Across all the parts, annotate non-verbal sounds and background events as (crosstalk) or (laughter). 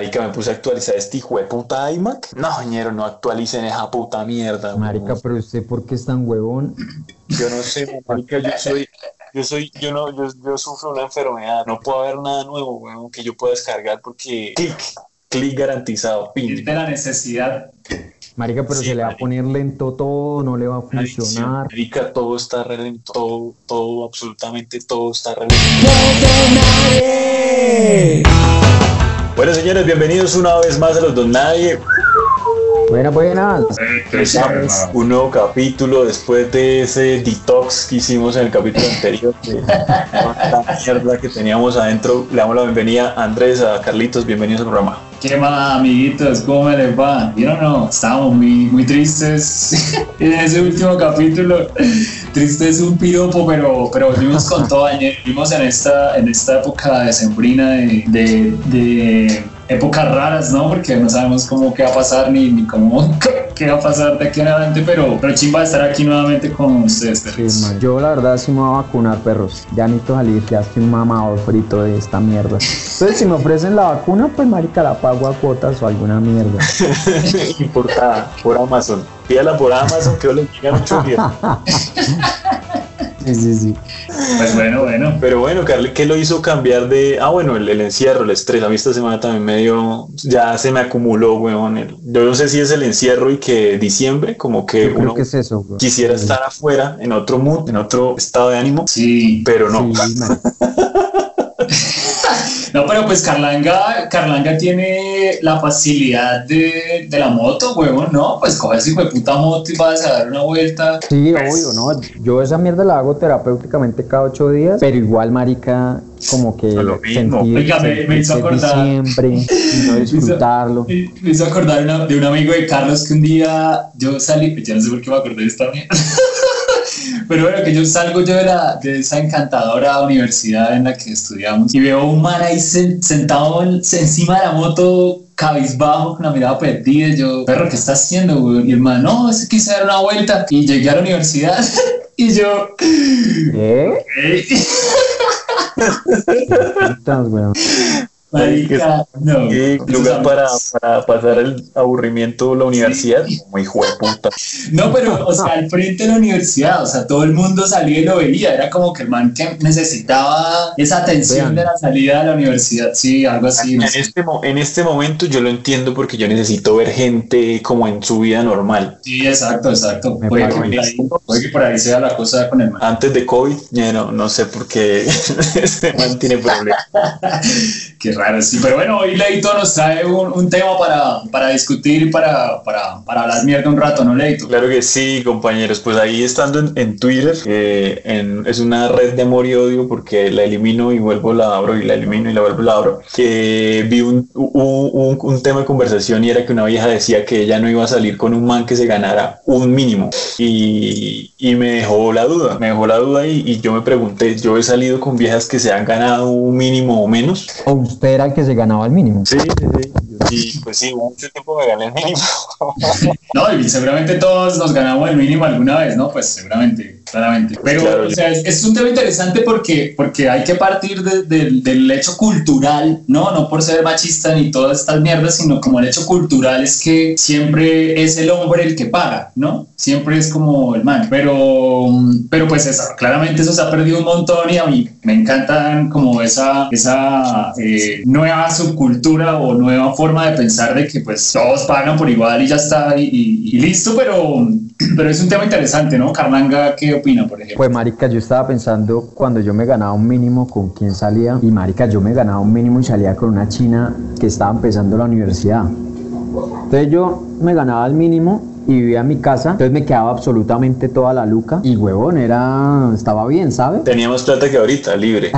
Marica, me puse a actualizar este hijo de puta iMac. No, ñero, no actualicen esa puta mierda. Marica, pero usted, ¿por qué es tan huevón? Yo no sé, marica, yo soy, yo soy, yo no, yo, yo sufro una enfermedad. No puedo haber nada nuevo, weón, que yo pueda descargar porque clic, clic garantizado, pin. de la necesidad. Marica, pero Sí, se le va a poner lento todo, no le va a funcionar. Marica, todo está re lento, todo, todo, absolutamente todo está re lento. Bueno, señores, bienvenidos una vez más a los Don Nadie. Buenas, buenas. Empezamos un nuevo capítulo después de ese detox que hicimos en el capítulo anterior de la mierda que teníamos adentro. Le damos la bienvenida a Andrés, a Carlitos, bienvenidos al programa. ¿Qué más, amiguitos? ¿Cómo me les va? ¿Vieron o no? Estábamos muy, muy tristes (laughs) en ese último capítulo. Triste es un piropo, pero, pero volvimos con todo. Vimos en esta, en esta época decembrina de, de, de épocas raras, ¿no? Porque no sabemos cómo qué va a pasar ni, ni cómo (laughs) qué va a pasar de aquí en adelante, pero, pero chimba estar aquí nuevamente con ustedes, Sí, perros. man. Yo la verdad sí me voy a vacunar, perros. Ya necesito salir, ya estoy mamado frito de esta mierda. Entonces, si me ofrecen la vacuna, pues marica, la pago a cuotas o alguna mierda. (laughs) Importada por Amazon. Pídala por Amazon que no le llegan ocho días. (laughs) Sí, sí, sí. Pues bueno, bueno. Pero bueno, Carly, ¿qué lo hizo cambiar de.? Ah, bueno, el, el encierro, el estrés. A mí esta semana también me dio. Ya se me acumuló, weón. el- yo no sé si es el encierro y que diciembre, como que Yo creo uno que es eso, güey. quisiera estar afuera, en otro mood, en otro estado de ánimo, Sí. pero no. Sí. (laughs) No, pero pues Carlanga, Carlanga tiene la facilidad de, de la moto, huevón, ¿no? Pues coge ese hijo de puta moto y vas a dar una vuelta. Sí, Pues- obvio, ¿no? Yo esa mierda la hago terapéuticamente cada ocho días, pero igual, marica, como que No, lo mismo. Oiga, me- me hizo acordar. diciembre y (laughs) no disfrutarlo. Me me hizo acordar una- de un amigo de Carlos que un día yo salí, pues ya no sé por qué me acordé de esta mierda. (laughs) Pero bueno, que yo salgo yo de, la, de esa encantadora universidad en la que estudiamos y veo un man ahí sen- sentado en- encima de la moto, cabizbajo, con la mirada perdida. y Yo, perro, ¿qué está haciendo, güey? Y el man, no, es que quise dar una vuelta. Y llegué a la universidad (laughs) y yo. Putas, (laughs) weón. Marica, no. ¿Qué Esos lugar para, para pasar el aburrimiento de la universidad? Como hijo de puta. No, pero, o sea, al frente de la universidad, o sea, todo el mundo salía y lo veía. Era como que el man que necesitaba esa atención Vean. de la salida de la universidad. Sí, algo así. En no sé. este, en este momento yo lo entiendo porque yo necesito ver gente como en su vida normal. Sí, exacto, exacto. Puede que, por ahí, puede que por ahí sea la cosa con el man. Antes de COVID, ya no, no sé por qué (laughs) este man tiene problemas. (laughs) Qué raro, sí. Pero bueno, hoy Leito nos trae un, un tema para, para discutir y para, para, para hablar mierda un rato, ¿no, Leito? Claro que sí, compañeros. Pues ahí estando en, en Twitter, eh, en- es una red de amor y odio porque la elimino y vuelvo, la abro y la elimino y la vuelvo, la abro. Que vi un, un, un- un tema de conversación y era que una vieja decía que ella no iba a salir con un man que se ganara un mínimo. Y, y me dejó la duda, me dejó la duda y, y yo me pregunté, yo he salido con viejas que se han ganado un mínimo o menos. ¿O usted era el que se ganaba el mínimo? Sí, sí, sí. Y pues sí, mucho tiempo me gané el mínimo. (laughs) No, y seguramente todos nos ganamos el mínimo alguna vez, ¿no? Pues seguramente, claramente. Pero, Claro, o sea, es, es un tema interesante porque, porque hay que partir de- de- del hecho cultural, ¿no? No por ser machista ni todas estas mierdas, sino como el hecho cultural es que siempre es el hombre el que paga, ¿no? Siempre es como el man. Pero, pero pues eso, claramente eso se ha perdido un montón y a mí me encantan como esa, esa eh, nueva subcultura o nueva forma de pensar de que pues todos pagan por igual y ya está y, y- y listo, pero, (clears throat) pero es un tema interesante, ¿no? Carlanga, ¿qué opina, por ejemplo? Pues marica, yo estaba pensando cuando yo me ganaba un mínimo con quién salía y marica, yo me ganaba un mínimo y salía con una china que estaba empezando la universidad. Entonces yo me ganaba el mínimo y vivía en mi casa, entonces me quedaba absolutamente toda la luca y huevón, era, estaba bien, ¿sabes? Tenía más plata que ahorita, libre.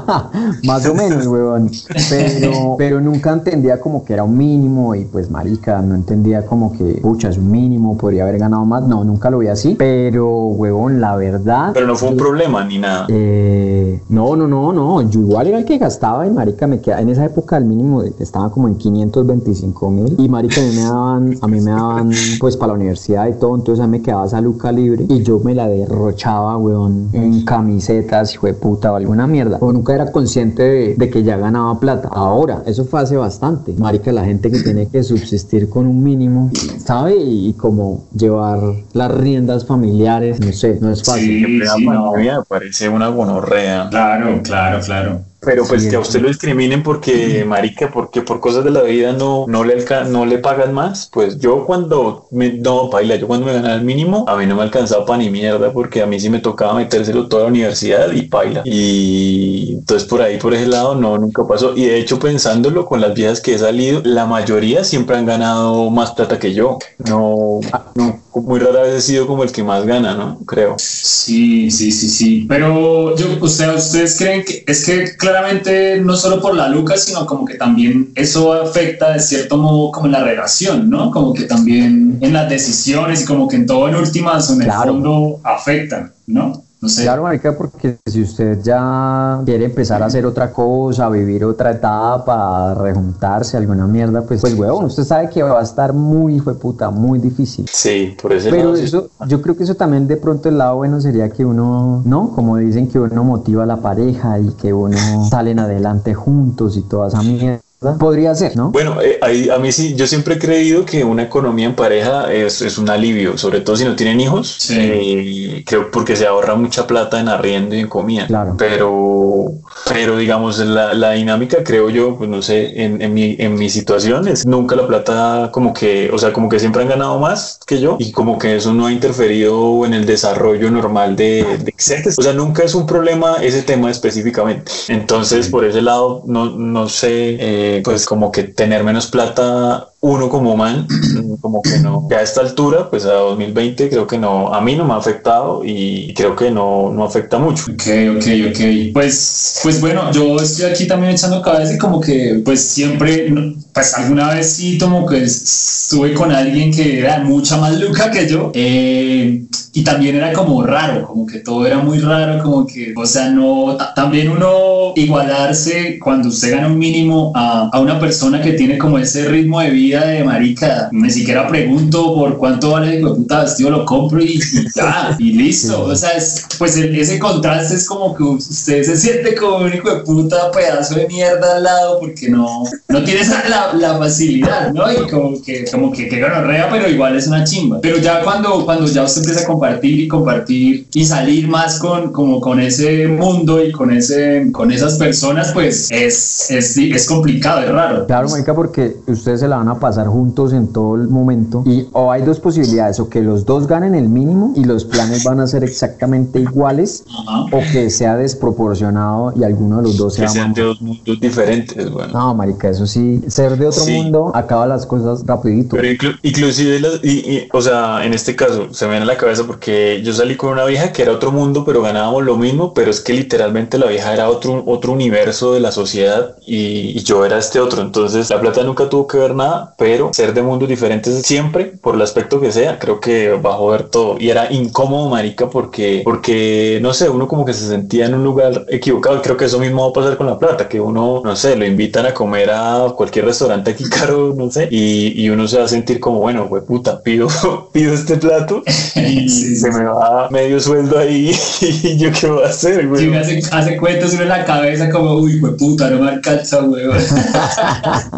(laughs) Más o menos, huevón. Pero, pero nunca entendía como que era un mínimo y pues marica, no entendía como que, pucha, es un mínimo, podría haber ganado más. No, nunca lo vi así. Pero, huevón, la verdad... Pero no fue un problema ni nada. Eh, no, no, no, no. Yo igual era el que gastaba y marica me quedaba en esa época el mínimo estaba como en 525 mil y marica a mí me daban, a mí me daban pues para la universidad y todo, entonces a mí me quedaba esa luca libre y yo me la derrochaba, weón, en camisetas, hijo de puta o alguna mierda. O nunca era consciente de, de que ya ganaba plata. Ahora, eso fue hace bastante. Marica, la gente que tiene que subsistir con un mínimo, ¿sabe? Y, y como llevar las riendas familiares, no sé, no es fácil. Sí, sí, no. me parece una gonorrea. Claro, claro, claro. Pero pues Sí, que a usted lo discriminen porque, (clears throat) marica, porque por cosas de la vida no, no, le, alca- no le pagan más. Pues yo cuando, me, no, paila, yo cuando me ganaba el mínimo, a mí no me alcanzaba para ni mierda porque a mí sí me tocaba metérselo toda la universidad y paila. Y entonces por ahí, por ese lado, no, nunca pasó. Y de hecho, pensándolo con las viejas que he salido, la mayoría siempre han ganado más plata que yo. No, no, muy rara vez he sido como el que más gana, ¿no? Creo. Sí, sí, sí, sí. Pero yo, o sea, ustedes creen que es que claramente no solo por la luca, sino como que también eso afecta de cierto modo como en la relación, ¿no? Como que también en las decisiones y como que en todo en últimas o en el Claro. fondo afectan, ¿no? No sé. Claro, marica, porque si usted ya quiere empezar a hacer otra cosa, vivir otra etapa, rejuntarse, alguna mierda, pues, pues, huevón, usted sabe que va a estar muy, hijo de puta, muy difícil. Sí, por ese Pero lado. sí. eso, yo creo que eso también de pronto el lado bueno sería que uno, ¿no? Como dicen que uno motiva a la pareja y que uno salen adelante juntos y toda esa mierda. Podría ser, ¿no? Bueno, eh, ahí- a mí sí, yo siempre he creído que una economía en pareja es, es un alivio, sobre todo si no tienen hijos. Sí. Eh, creo porque se ahorra mucha plata en arriendo y en comida. Claro. Pero, pero digamos, la, la dinámica, creo yo, pues no sé, en, en mi, en mi situación es nunca la plata como que, o sea, como que siempre han ganado más que yo y como que eso no ha interferido en el desarrollo normal de, de Xerxes. O sea, nunca es un problema ese tema específicamente. Entonces, por ese lado, no, no sé, eh, pues como que tener menos plata uno como man, (clears throat) como que no. Que a esta altura, pues a 2020, creo que no, a mí no me ha afectado y creo que no, no afecta mucho. Ok, ok, ok. Pues, pues bueno, yo estoy aquí también echando cabeza y como que pues siempre, pues alguna vez sí como que estuve con alguien que era mucha más luca que yo eh, y también era como raro, como que todo era muy raro, como que, o sea, no, ta- también uno igualarse cuando usted gana un mínimo a, a una persona que tiene como ese ritmo de vida de marica, ni siquiera pregunto por cuánto vale el puta vestido, lo compro y, y ya, y listo, o sea, es, pues el- ese contraste es como que usted se siente como un hijo de puta pedazo de mierda al lado porque no, no tiene esa, la, la facilidad, ¿no? Y como que, como que, que gonorrea, pero igual es una chimba. Pero ya cuando, cuando ya usted empieza a compartir y compartir y salir más con, como con ese mundo y con, ese, con esas personas, pues es, es, es complicado, es raro. Claro, marica, porque ustedes se la van a pasar juntos en todo el momento y o hay dos posibilidades, o que los dos ganen el mínimo y los planes van a ser exactamente iguales, Ajá. o que sea desproporcionado y alguno de los dos Que sea sean más... de dos mundos diferentes, bueno. No, marica, eso sí, ser de otro Sí. mundo acaba las cosas rapidito. Pero inclu- inclusive, las- y, y, o sea, en este caso, se me viene a la cabeza porque yo salí con una vieja que era otro mundo, pero ganábamos lo mismo, pero es que literalmente la vieja era otro, otro universo de la sociedad y, y yo era este otro. Entonces, la plata nunca tuvo que ver nada, pero ser de mundos diferentes siempre, por el aspecto que sea, creo que va a joder todo. Y era incómodo, marica, porque, porque, no sé, uno como que se sentía en un lugar equivocado. Creo que eso mismo va a pasar con la plata, que uno, no sé, lo invitan a comer a cualquier restaurante aquí caro, no sé, y, y uno se va a sentir como, bueno, güey, puta, pido, (laughs) pido este plato (laughs) y Sí, se sí. me va medio sueldo ahí (laughs) y yo qué voy a hacer, güey. Sí, me hace, hace cuentos uno en la cabeza como, uy, pues puta, no me alcanza, weón.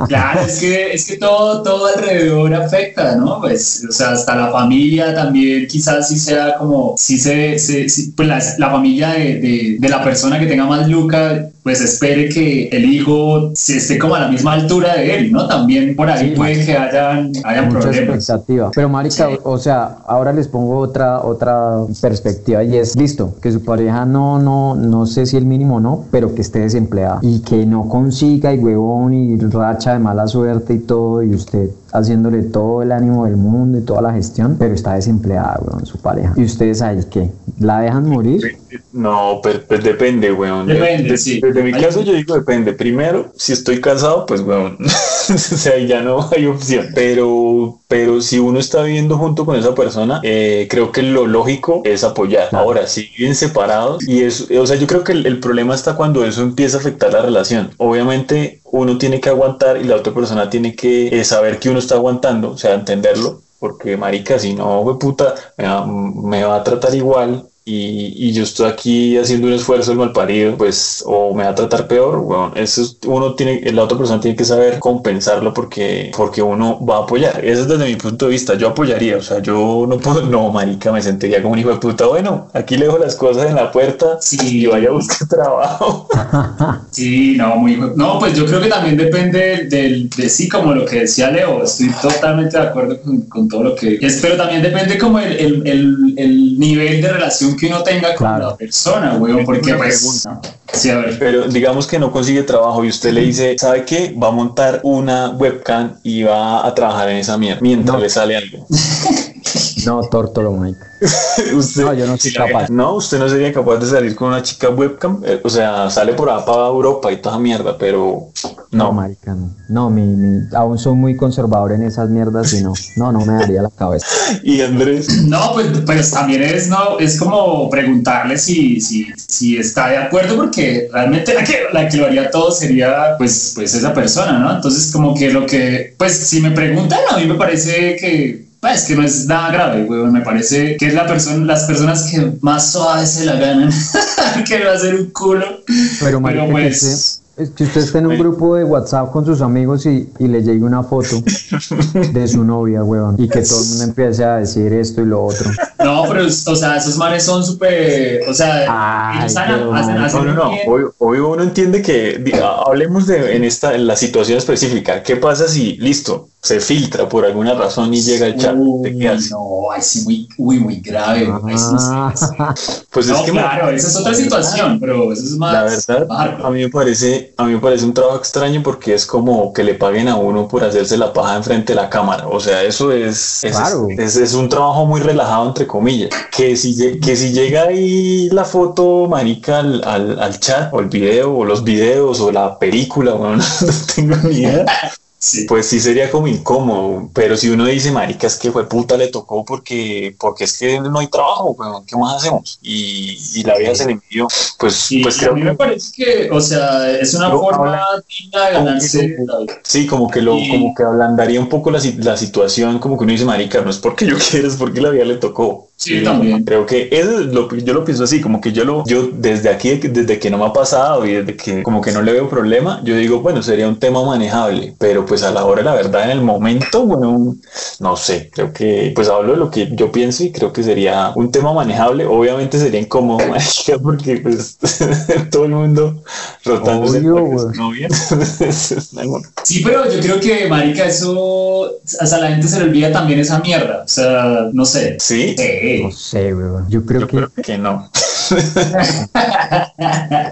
claro, es que, es que todo, todo alrededor afecta, ¿no? Pues, o sea, hasta la familia también quizás sí sea como, sí se, se- sí, pues la, la familia de, de, de la persona que tenga más luca, pues espere que el hijo se esté como a la misma altura de él, ¿no? También por ahí Sí, puede que hayan, hayan Mucha problemas. expectativa. Pero marica, Sí. o sea, ahora les pongo otra otra perspectiva y es listo, que su pareja no no no sé si el mínimo o no, pero que esté desempleada y que no consiga y huevón y racha de mala suerte y todo y usted haciéndole todo el ánimo del mundo y toda la gestión, pero está desempleada, huevón, su pareja. ¿Y ustedes ahí qué? ¿La dejan morir? No, pues, pues depende, weón. Depende, De- sí. Desde mi Hay- caso yo digo depende. Primero, si estoy casado, pues weón, (laughs) o sea, ya no (laughs) hay opción. Pero, pero si uno está viviendo junto con esa persona, eh, creo que lo lógico es apoyar. Claro. Ahora, si viven separados, y eso, o sea, yo creo que el, el problema está cuando eso empieza a afectar la relación. Obviamente, uno tiene que aguantar y la otra persona tiene que eh, saber que uno está aguantando, o sea, entenderlo porque marica, si no, güey, puta, me va, me va a tratar igual y, y, yo estoy aquí haciendo un esfuerzo el mal parido, pues o me va a tratar peor, bueno, eso es, uno tiene, la otra persona tiene que saber compensarlo porque, porque uno va a apoyar. Eso es desde mi punto de vista, yo apoyaría, o sea, yo no puedo, no, marica, me sentiría como un hijo de puta, bueno, aquí le dejo las cosas en la puerta sí. y vaya a buscar trabajo. (laughs) sí, no, muy, no, pues yo creo que también depende del, de sí, como lo que decía Leo, estoy totalmente de acuerdo con, con todo lo que es, pero también depende como el, el, el, el nivel de relación que uno tenga con claro. la persona, weón, porque pues... Sí, a ver. Pero digamos que no consigue trabajo y usted le dice, ¿sabe qué? Va a montar una webcam y va a trabajar en esa mierda mientras no. le sale algo. (laughs) No, tórtolo, Mike. (laughs) usted, no, yo no soy capaz. No, usted no sería capaz de salir con una chica webcam. Eh, o sea, sale por acá para Europa y toda mierda, pero no. No, marica, no. No, mi, mi, aún soy muy conservador en esas mierdas y no, no, no me daría la cabeza. (laughs) ¿Y Andrés? No, pues, pues también es, no, es como preguntarle si, si, si está de acuerdo, porque realmente la que, la que lo haría todo sería, pues, pues esa persona, ¿no? Entonces, como que lo que, pues, si me preguntan, a mí me parece que pues que no es nada grave, weón. Me parece que es la persona, las personas que más suaves se la ganan. (laughs) que va a ser un culo. Pero, Pero pues. Es que usted está en un grupo de WhatsApp con sus amigos y, y le llegue una foto de su novia, weón, y que todo el mundo empiece a decir esto y lo otro. No, pero, o sea, esos manes son súper, o sea, Ay, ellos pero hacen, hacen, No, no, no. Hoy, hoy uno entiende que, diga, hablemos de en esta, en la situación específica. ¿Qué pasa si, listo, se filtra por alguna razón y llega el chat? Uy, no, ay, sí, muy, uy, muy grave. sí. Pues no, es que claro, esa es otra situación, pero eso es más. La verdad, bárbaro. a mí me parece, a mí me parece un trabajo extraño porque es como que le paguen a uno por hacerse la paja enfrente de la cámara. O sea, eso es, es, Claro. es, es un trabajo muy relajado entre comillas. Que si, que si llega ahí la foto, marica, al, al, al chat, o el video, o los videos, o la película, bueno, (laughs) no tengo ni idea. Sí. Pues sí sería como incómodo, pero si uno dice, marica, es que fue puta, le tocó porque, porque es que no hay trabajo, ¿qué más hacemos? Y, y la vida se le envió, pues, pues y a creo mí que me parece que, o sea, es una forma digna de ganarse vida. Sí, como que lo, como que ablandaría un poco la, la situación, como que uno dice, marica, no es porque yo (laughs) quiera, es porque la vida le tocó. Sí, también. Creo que eso es lo que yo lo pienso así, como que yo lo, yo desde aquí, desde que no me ha pasado y desde que como que no le veo problema, yo digo, bueno, sería un tema manejable, pero pues a la hora la verdad, en el momento, bueno, no sé, creo que, pues hablo de lo que yo pienso y creo que sería un tema manejable, obviamente sería incómodo, (laughs) marica, porque pues (laughs) todo el mundo rotándose novia. (laughs) Sí, pero yo creo que, marica, eso, hasta la gente se le olvida también esa mierda. O sea, no sé. Sí, No sé, weón. Yo creo yo que, creo que no. (laughs) o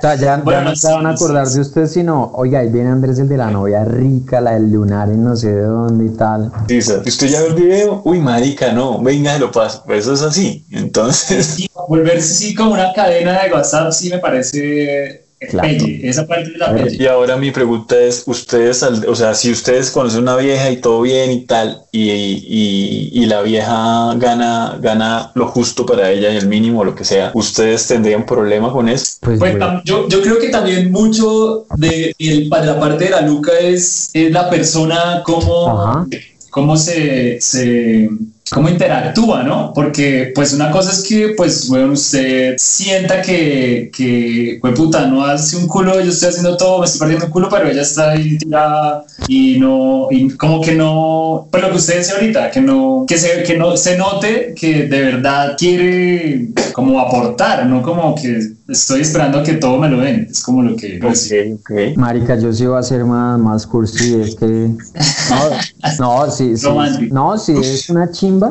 sea, ya, Bueno, ya no se van a acordar sí, de usted, sino, oiga, ahí viene Andrés, el de la novia rica, la del lunar en no sé de dónde y tal. Dice, ¿usted ya ve el video? Uy, marica, no, venga, lo paso. Pues eso es así. Entonces, Sí, volverse así como una cadena de WhatsApp sí me parece Claro. pelle. Esa parte de la A ver, pelle. y ahora mi pregunta es, ustedes, o sea, si ustedes conocen una vieja y todo bien y tal, y, y, y la vieja gana, gana lo justo para ella y el mínimo, lo que sea, ¿ustedes tendrían problema con eso? Pues, Pues, yo, yo creo que también mucho de, el- de la parte de la Luca es, es la persona cómo, Ajá. cómo se, se cómo interactúa, ¿no? Porque pues una cosa es que pues bueno, usted sienta que, que pues puta, no hace un culo, yo estoy haciendo todo, me estoy partiendo un culo, pero ella está ahí tirada y no, y como que no, pues lo que usted decía ahorita, que no, que se, que no se note que de verdad quiere como aportar, no como que estoy esperando a que todo me lo den, es como lo que... pues, Ok, ok. Marica, yo sí voy a ser más, más cursi, es que... No, no, sí, sí, no, si es una chimba,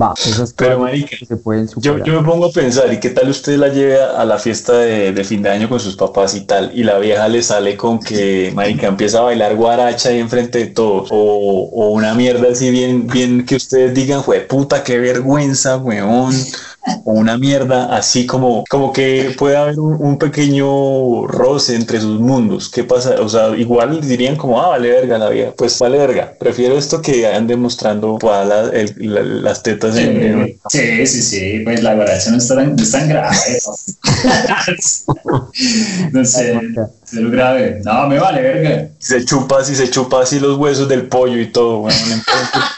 va, esas Pero, cosas marica, que se pueden Yo, superar. yo me pongo a pensar, ¿y qué tal usted la lleve a, a la fiesta de, de fin de año con sus papás y tal? Y la vieja le sale con que, marica, empieza a bailar guaracha ahí enfrente de todos. O, o una mierda así bien, bien que ustedes digan, fue puta, qué vergüenza, weón. O una mierda así como, como que puede haber un, un pequeño roce entre sus mundos. ¿Qué pasa? O sea, igual dirían como, ah, vale verga la vieja. Pues vale verga. Prefiero esto que anden mostrando la- el- la- las tetas en, en- Sí, sí, sí, pues la guaracha no es tan, no es tan grave. no (laughs) sé. Cero grave. No, me vale verga. Se chupa así, se chupa así los huesos del pollo y todo, weón. (laughs)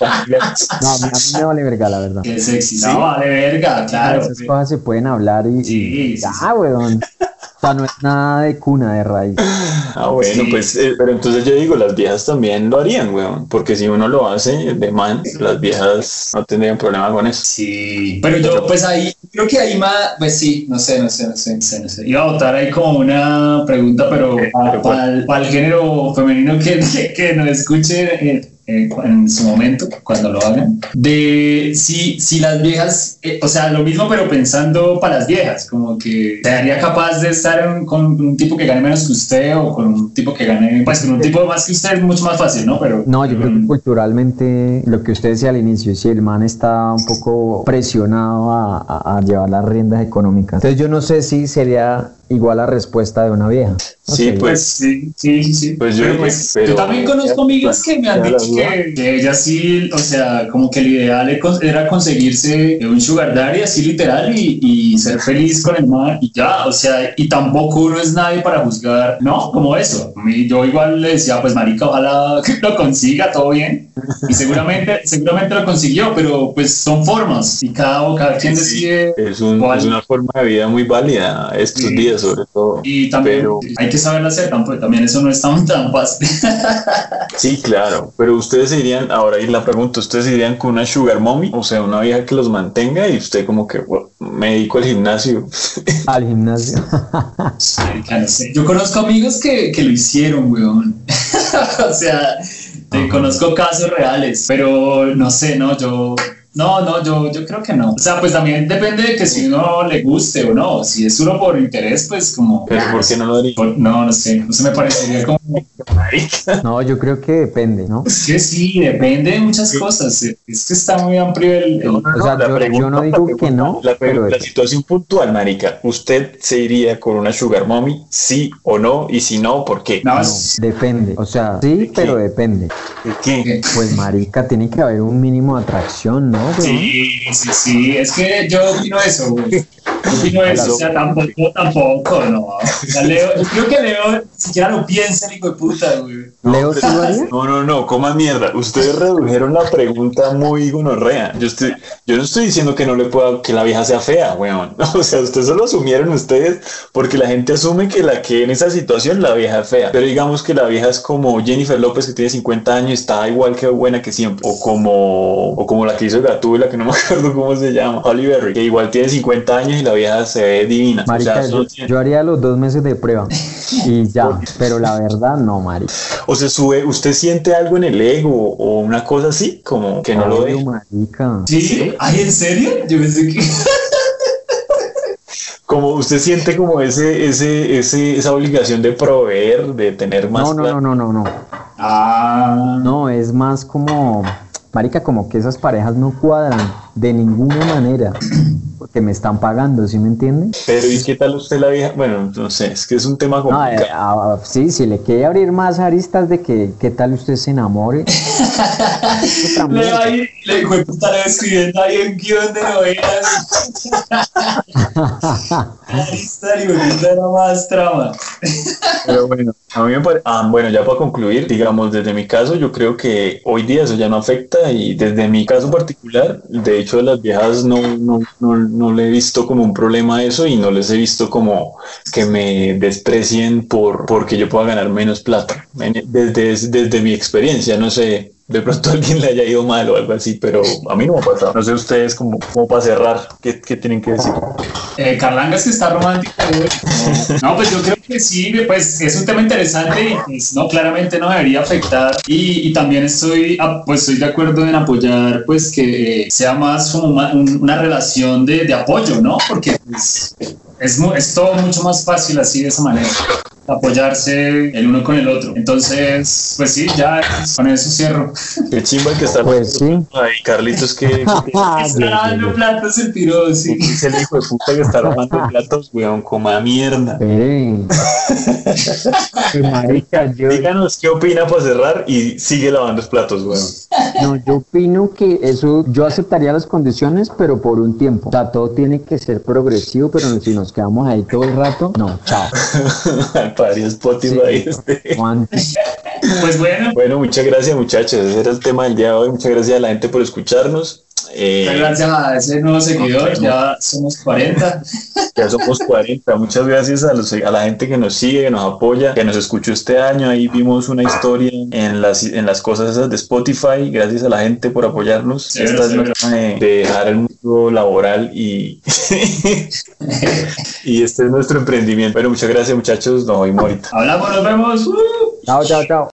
No, a mí, me vale verga, la verdad. Qué sexy. No, vale verga, claro. Esas cosas se pueden hablar y, Sí, y sí, ya, weón. O sea, no es nada de cuna de raíz. (sighs) Ah, bueno, Sí. pues, eh, pero entonces yo digo, las viejas también lo harían, weón. Porque si uno lo hace de man, las viejas no tendrían problema con eso. Sí, pero yo pues ahí, creo que ahí más, pues sí, no sé, no sé, no sé, no sé, no sé. Iba a botar ahí como una pregunta, pero Eh, para, pero el, género femenino que, (laughs) que, que nos escuche eh, eh, en su momento, cuando lo hagan, de si, si las viejas, eh, o sea, lo mismo pero pensando para las viejas, como que sería capaz de estar en- con un tipo que gane menos que usted o con un tipo que gane, pues con un tipo más que usted es mucho más fácil, ¿no? Pero No, yo creo que mm, culturalmente, lo que usted decía al inicio, si el man está un poco presionado a, a- a llevar las riendas económicas. Entonces yo no sé si sería igual la respuesta de una vieja. Sí, sé. pues, Pues sí, sí, sí, sí. Pues yo Pero, pues, pero- yo también conozco amigas que me han dicho que, que ellas sí, o sea, como que el ideal era conseguirse un sugar daddy así literal y, y ser feliz con el man y ya, o sea, y tampoco uno es nadie para juzgar, no, como eso. A mí, yo igual le decía, pues marica, ojalá (laughs) que lo consiga, todo bien. Y seguramente, (laughs) seguramente lo consiguió, pero pues son formas y cada, cada quien Sí, decide es, un- es una forma de vida muy válida estos Sí. días, sobre todo. y también Pero- hay que saberlo hacer, tampoco, también eso no es tan, tan fácil. (laughs) Sí, claro, pero ustedes irían, ahora y la pregunta, ¿ustedes se irían con una sugar mommy? O sea, una vieja que los mantenga y usted como que, bueno, me dedico al gimnasio. (laughs) Al gimnasio. Yo conozco amigos que, que lo hicieron, weón. (laughs) o sea, te conozco casos reales, pero no sé, no, yo... No, no, yo, yo creo que no. O sea, pues también depende de que si uno le guste o no. Si es uno por interés, pues como... Pero ¿por qué no lo haría? Por- No, no sé. No se me parecería como... No, yo creo que depende, ¿no? Es que sí, depende de muchas cosas. Es que está muy amplio el... el- No, no, O sea, la yo- yo no la digo que no, La, pero- la situación puntual, marica, ¿usted se iría con una sugar mommy, sí o no? Y si no, ¿por qué? No, No, es- depende. O sea, ¿De sí, qué? pero depende. ¿De qué? Pues marica, tiene que haber un mínimo de atracción, ¿no? Sí, sí, sí, es que yo opino eso, güey. Yo opino eso, o sea, tampoco, tampoco, no. O sea, Leo, yo creo que Leo siquiera lo piensa el hijo de puta, güey. Leo. No, no, no, coma mierda. Ustedes redujeron la pregunta muy gonorrea. Yo estoy, yo no estoy diciendo que no le pueda, que la vieja sea fea, weón. (laughs) O sea, ustedes solo asumieron ustedes porque la gente asume que la que en esa situación la vieja es fea. Pero digamos que la vieja es como Jennifer López que tiene 50 años y está igual que buena que siempre. O como, o como la que hizo Gatúbela, que no me (laughs) acuerdo cómo se llama, Holly Berry, que igual tiene 50 años y la vieja se ve divina. Marica, o sea, yo, solo tiene- yo haría los dos meses de prueba y (laughs) ya, pero la verdad no, marica. o sea, sube, ¿usted siente algo en el ego o una cosa así? Como que no lo ve. marica. ¿Sí? ¿Ay, en serio? Yo pensé que... (laughs) como usted siente como ese, ese, ese, esa obligación de proveer, de tener más No, no, no, no, no, no. Ah, No, es más como, marica, como que esas parejas no cuadran de ninguna manera, porque me están pagando, ¿sí me entiende? Pero ¿y qué tal usted la vieja? Bueno, no sé, es que es un tema No, complicado. eh, ah, sí, si le quiere abrir más aristas de que qué tal usted se enamore. (laughs) Le va ahí, le hijo de puta le va escribiendo ahí un guion de novelas. (laughs) De puta era más trama. Pero bueno, (laughs) a mí me parece... Ah, bueno, ya para concluir, digamos, desde mi caso, yo creo que hoy día eso ya no afecta y desde mi caso particular, de hecho, a las viejas no, no, no, no le he visto como un problema eso y no les he visto como que me desprecien por porque yo pueda ganar menos plata. Desde, desde mi experiencia, no sé, de pronto a (laughs) alguien le haya ido mal o algo así, pero a mí no me ha pasado. No sé ustedes como, como para cerrar, ¿qué, qué tienen que decir? Eh, Carlangas que está romántico. güey. No, pues yo creo que sí, pues es un tema interesante y pues no, claramente no debería afectar. Y, y también estoy, ah, pues estoy de acuerdo en apoyar, pues que eh, sea más como una relación de, de apoyo, ¿no? Porque pues, es, mu- es todo mucho más fácil así de esa manera apoyarse el uno con el otro. Entonces, pues sí, ya con eso cierro. Qué chimba que está Pues sí. (laughs) Ay, Carlitos, que Está mío. platos el piro, sí. es el hijo de puta que está robando (laughs) platos, weón, coma mierda. Espere. (laughs) Pues, marica, yo, Díganos qué opina para cerrar y sigue lavando los platos, weón. No, yo opino que eso, yo aceptaría las condiciones, pero por un tiempo. O sea, todo tiene que ser progresivo, pero si nos quedamos ahí todo el rato, no, chao. Para Spotify. (laughs) este. Juan, Pues bueno, Bueno, muchas gracias muchachos. Ese era el tema del día de hoy. Muchas gracias a la gente por escucharnos. Eh, muchas gracias a ese nuevo seguidor, ya somos 40. (laughs) ya somos 40. Muchas gracias a, los- a la gente que nos sigue, que nos apoya, que nos escuchó este año. Ahí vimos una historia en las, en las cosas esas de Spotify. Gracias a la gente por apoyarnos. Esta es la forma de, de dejar el mundo laboral y, (laughs) y este es nuestro emprendimiento. Bueno, muchas gracias muchachos. Nos vemos ahorita. Hablamos, nos vemos. ¡Uh! chao, chao, chao.